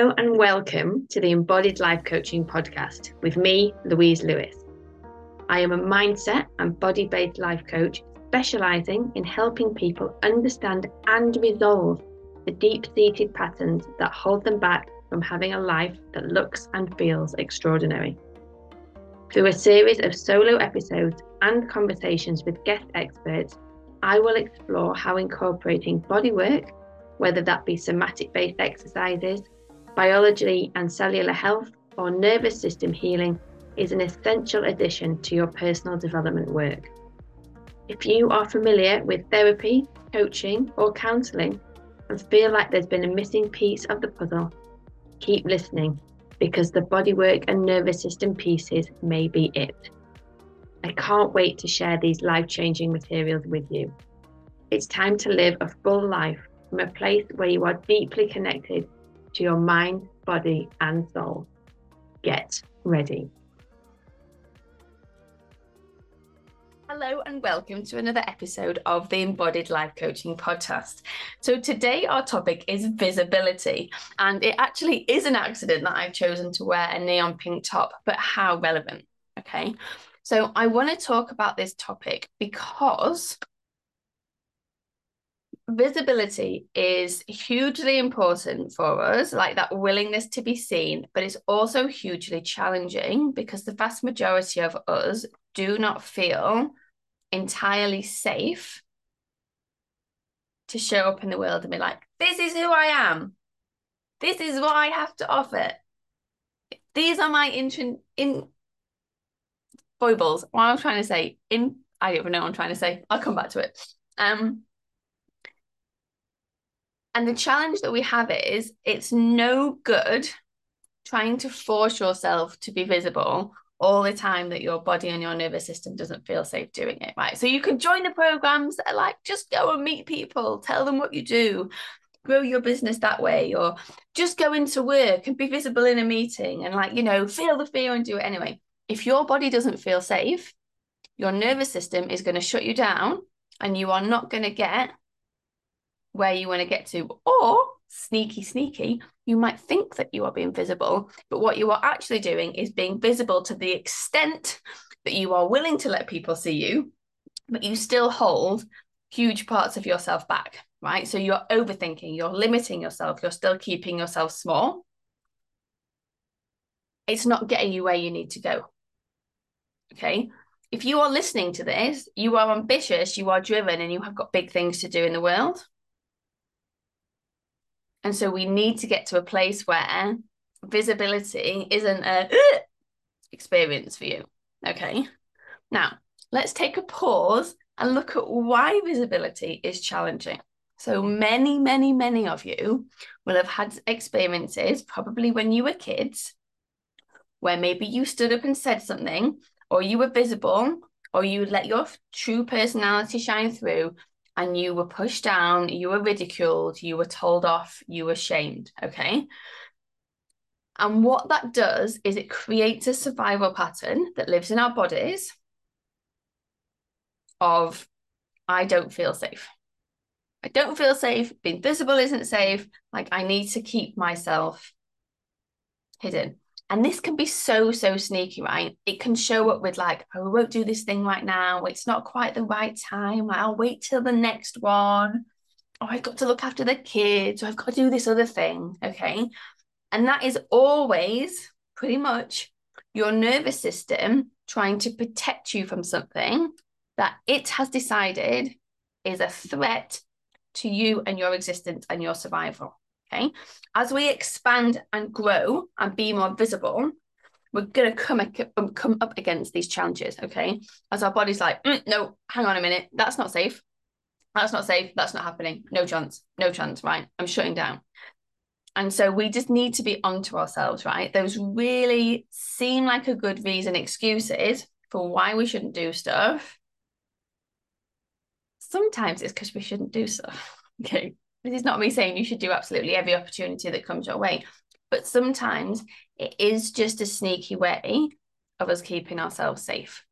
Hello and welcome to the Embodied Life Coaching Podcast with me, Louise Lewis. I am a mindset and body based life coach specializing in helping people understand and resolve the deep seated patterns that hold them back from having a life that looks and feels extraordinary. Through a series of solo episodes and conversations with guest experts, I will explore how incorporating body work, whether that be somatic based exercises, biology and cellular health, or nervous system healing, is an essential addition to your personal development work. If you are familiar with therapy, coaching, or counselling and feel like there's been a missing piece of the puzzle, keep listening because the bodywork and nervous system pieces may be it. I can't wait to share these life changing materials with you. It's time to live a full life from a place where you are deeply connected to your mind, body, and soul. Get ready. Hello and welcome to another episode of the Embodied Life Coaching Podcast. So, today our topic is visibility, and it actually is an accident that I've chosen to wear a neon pink top, but how relevant? Okay, so I want to talk about this topic because visibility is hugely important for us, like that willingness to be seen, but it's also hugely challenging because the vast majority of us do not feel entirely safe to show up in the world and be like, this is who I am. This is what I have to offer. These are my in in foibles. What I'm trying to say, in I don't even know what I'm trying to say. I'll come back to it. Um and the challenge that we have is it's no good trying to force yourself to be visible all the time that your body and your nervous system doesn't feel safe doing it, right? So you can join the programs that are like, just go and meet people, tell them what you do, grow your business that way, or just go into work and be visible in a meeting and like, you know, feel the fear and do it anyway. If your body doesn't feel safe, your nervous system is going to shut you down and you are not going to get where you want to get to. Or sneaky, sneaky, you might think that you are being visible, but what you are actually doing is being visible to the extent that you are willing to let people see you, but you still hold huge parts of yourself back, right? So you're overthinking, you're limiting yourself, you're still keeping yourself small. It's not getting you where you need to go. Okay. If you are listening to this, you are ambitious, you are driven, and you have got big things to do in the world. And so we need to get to a place where visibility isn't a experience for you. Okay. Now, let's take a pause and look at why visibility is challenging. So many, many, many of you will have had experiences, probably when you were kids, where maybe you stood up and said something, or you were visible, or you let your true personality shine through, and you were pushed down, you were ridiculed, you were told off, you were shamed. Okay. And what that does is it creates a survival pattern that lives in our bodies of, I don't feel safe. I don't feel safe. Being visible isn't safe. Like, I need to keep myself hidden. And this can be so, so sneaky, right? It can show up with like, oh, we won't do this thing right now. It's not quite the right time. I'll wait till the next one. Oh, I've got to look after the kids. Or I've got to do this other thing. Okay. And that is always pretty much your nervous system trying to protect you from something that it has decided is a threat to you and your existence and your survival. Okay. As we expand and grow and be more visible, we're going to come, um, come up against these challenges. Okay. As our body's like, mm, no, hang on a minute. That's not safe. That's not safe. That's not happening. No chance. No chance. Right. I'm shutting down. And so we just need to be onto ourselves, right? Those really seem like a good reason, excuses for why we shouldn't do stuff. Sometimes it's because we shouldn't do stuff. Okay. This is not me saying you should do absolutely every opportunity that comes your way, but sometimes it is just a sneaky way of us keeping ourselves safe.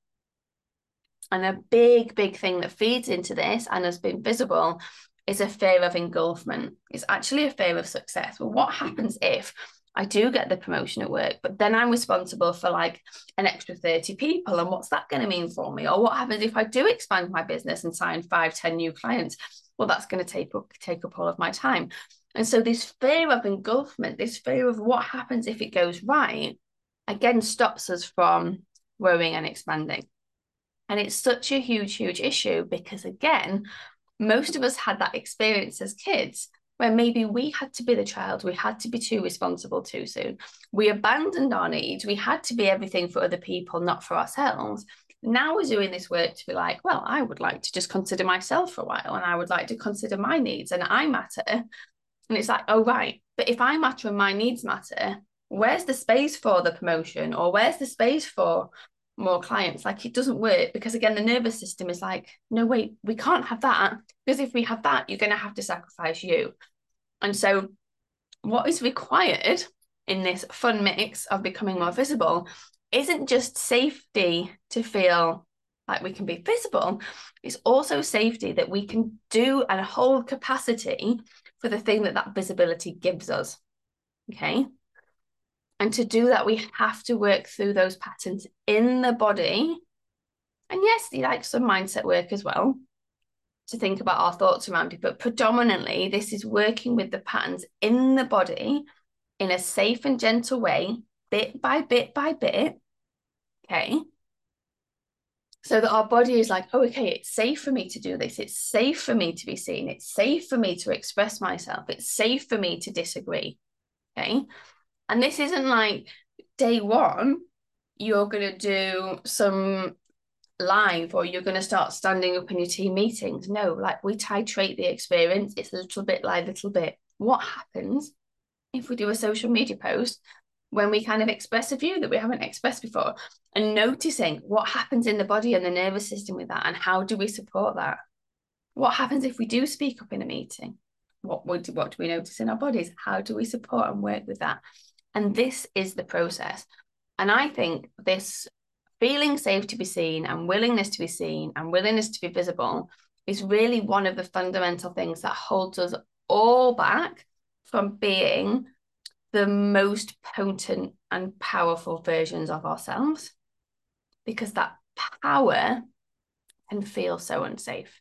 And a big, big thing that feeds into this and has been visible is a fear of engulfment. It's actually a fear of success. Well, what happens if I do get the promotion at work, but then I'm responsible for like an extra 30 people. And what's that going to mean for me? Or what happens if I do expand my business and sign five, 10 new clients? Well, that's going to take up take up all of my time. And so this fear of engulfment, this fear of what happens if it goes right, again stops us from growing and expanding. And it's such a huge, huge issue because again, most of us had that experience as kids where maybe we had to be the child, we had to be too responsible too soon. We abandoned our needs, we had to be everything for other people, not for ourselves. Now we're doing this work to be like, well, I would like to just consider myself for a while and I would like to consider my needs and I matter. And it's like, oh, right. But if I matter and my needs matter, where's the space for the promotion or where's the space for more clients. Like it doesn't work because again, the nervous system is like, no, wait, we can't have that because if we have that, you're going to have to sacrifice you. And so, what is required in this fun mix of becoming more visible isn't just safety to feel like we can be visible, it's also safety that we can do and hold capacity for the thing that that visibility gives us. Okay. And to do that, we have to work through those patterns in the body. And yes, like some mindset work as well to think about our thoughts around it. But predominantly, this is working with the patterns in the body in a safe and gentle way, bit by bit by bit. Okay. So that our body is like, oh, okay, it's safe for me to do this. It's safe for me to be seen. It's safe for me to express myself. It's safe for me to disagree. Okay. And this isn't like day one, you're going to do some live or you're going to start standing up in your team meetings. No, like we titrate the experience. It's a little bit like little bit. What happens if we do a social media post when we kind of express a view that we haven't expressed before and noticing what happens in the body and the nervous system with that and how do we support that? What happens if we do speak up in a meeting? What would what do we notice in our bodies? How do we support and work with that? And this is the process. And I think this feeling safe to be seen and willingness to be seen and willingness to be visible is really one of the fundamental things that holds us all back from being the most potent and powerful versions of ourselves because that power can feel so unsafe.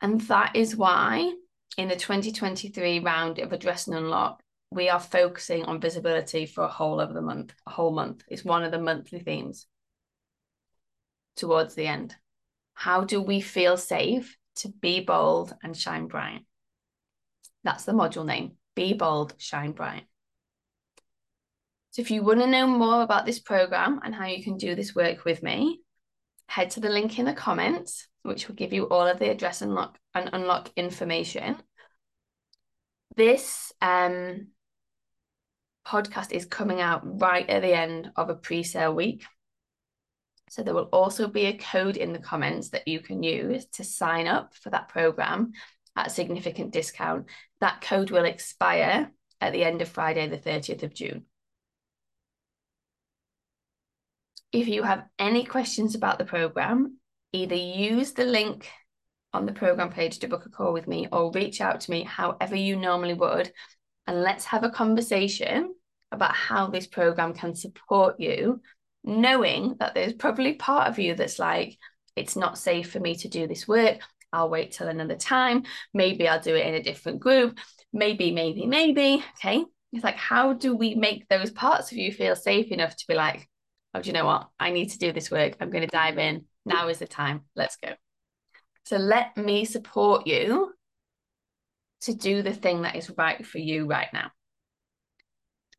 And that is why in the 2023 round of Address and Unlock, we are focusing on visibility for a whole of the month, a whole month. It's one of the monthly themes towards the end. How do we feel safe to be bold and shine bright? That's the module name Be Bold, Shine Bright. So, if you want to know more about this program and how you can do this work with me, head to the link in the comments which will give you all of the address unlock and unlock information. This um, podcast is coming out right at the end of a pre-sale week. So there will also be a code in the comments that you can use to sign up for that program at a significant discount. That code will expire at the end of Friday, the 30th of June. If you have any questions about the program, either use the link on the program page to book a call with me or reach out to me however you normally would. And let's have a conversation about how this program can support you, knowing that there's probably part of you that's like, it's not safe for me to do this work. I'll wait till another time. Maybe I'll do it in a different group. Maybe, maybe, maybe. Okay. It's like, how do we make those parts of you feel safe enough to be like, oh, do you know what? I need to do this work. I'm going to dive in. Now is the time. Let's go. So let me support you to do the thing that is right for you right now.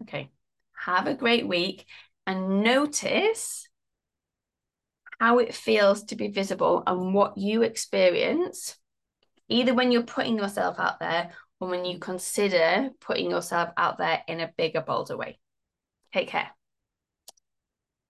Okay. Have a great week and notice how it feels to be visible and what you experience, either when you're putting yourself out there or when you consider putting yourself out there in a bigger, bolder way. Take care.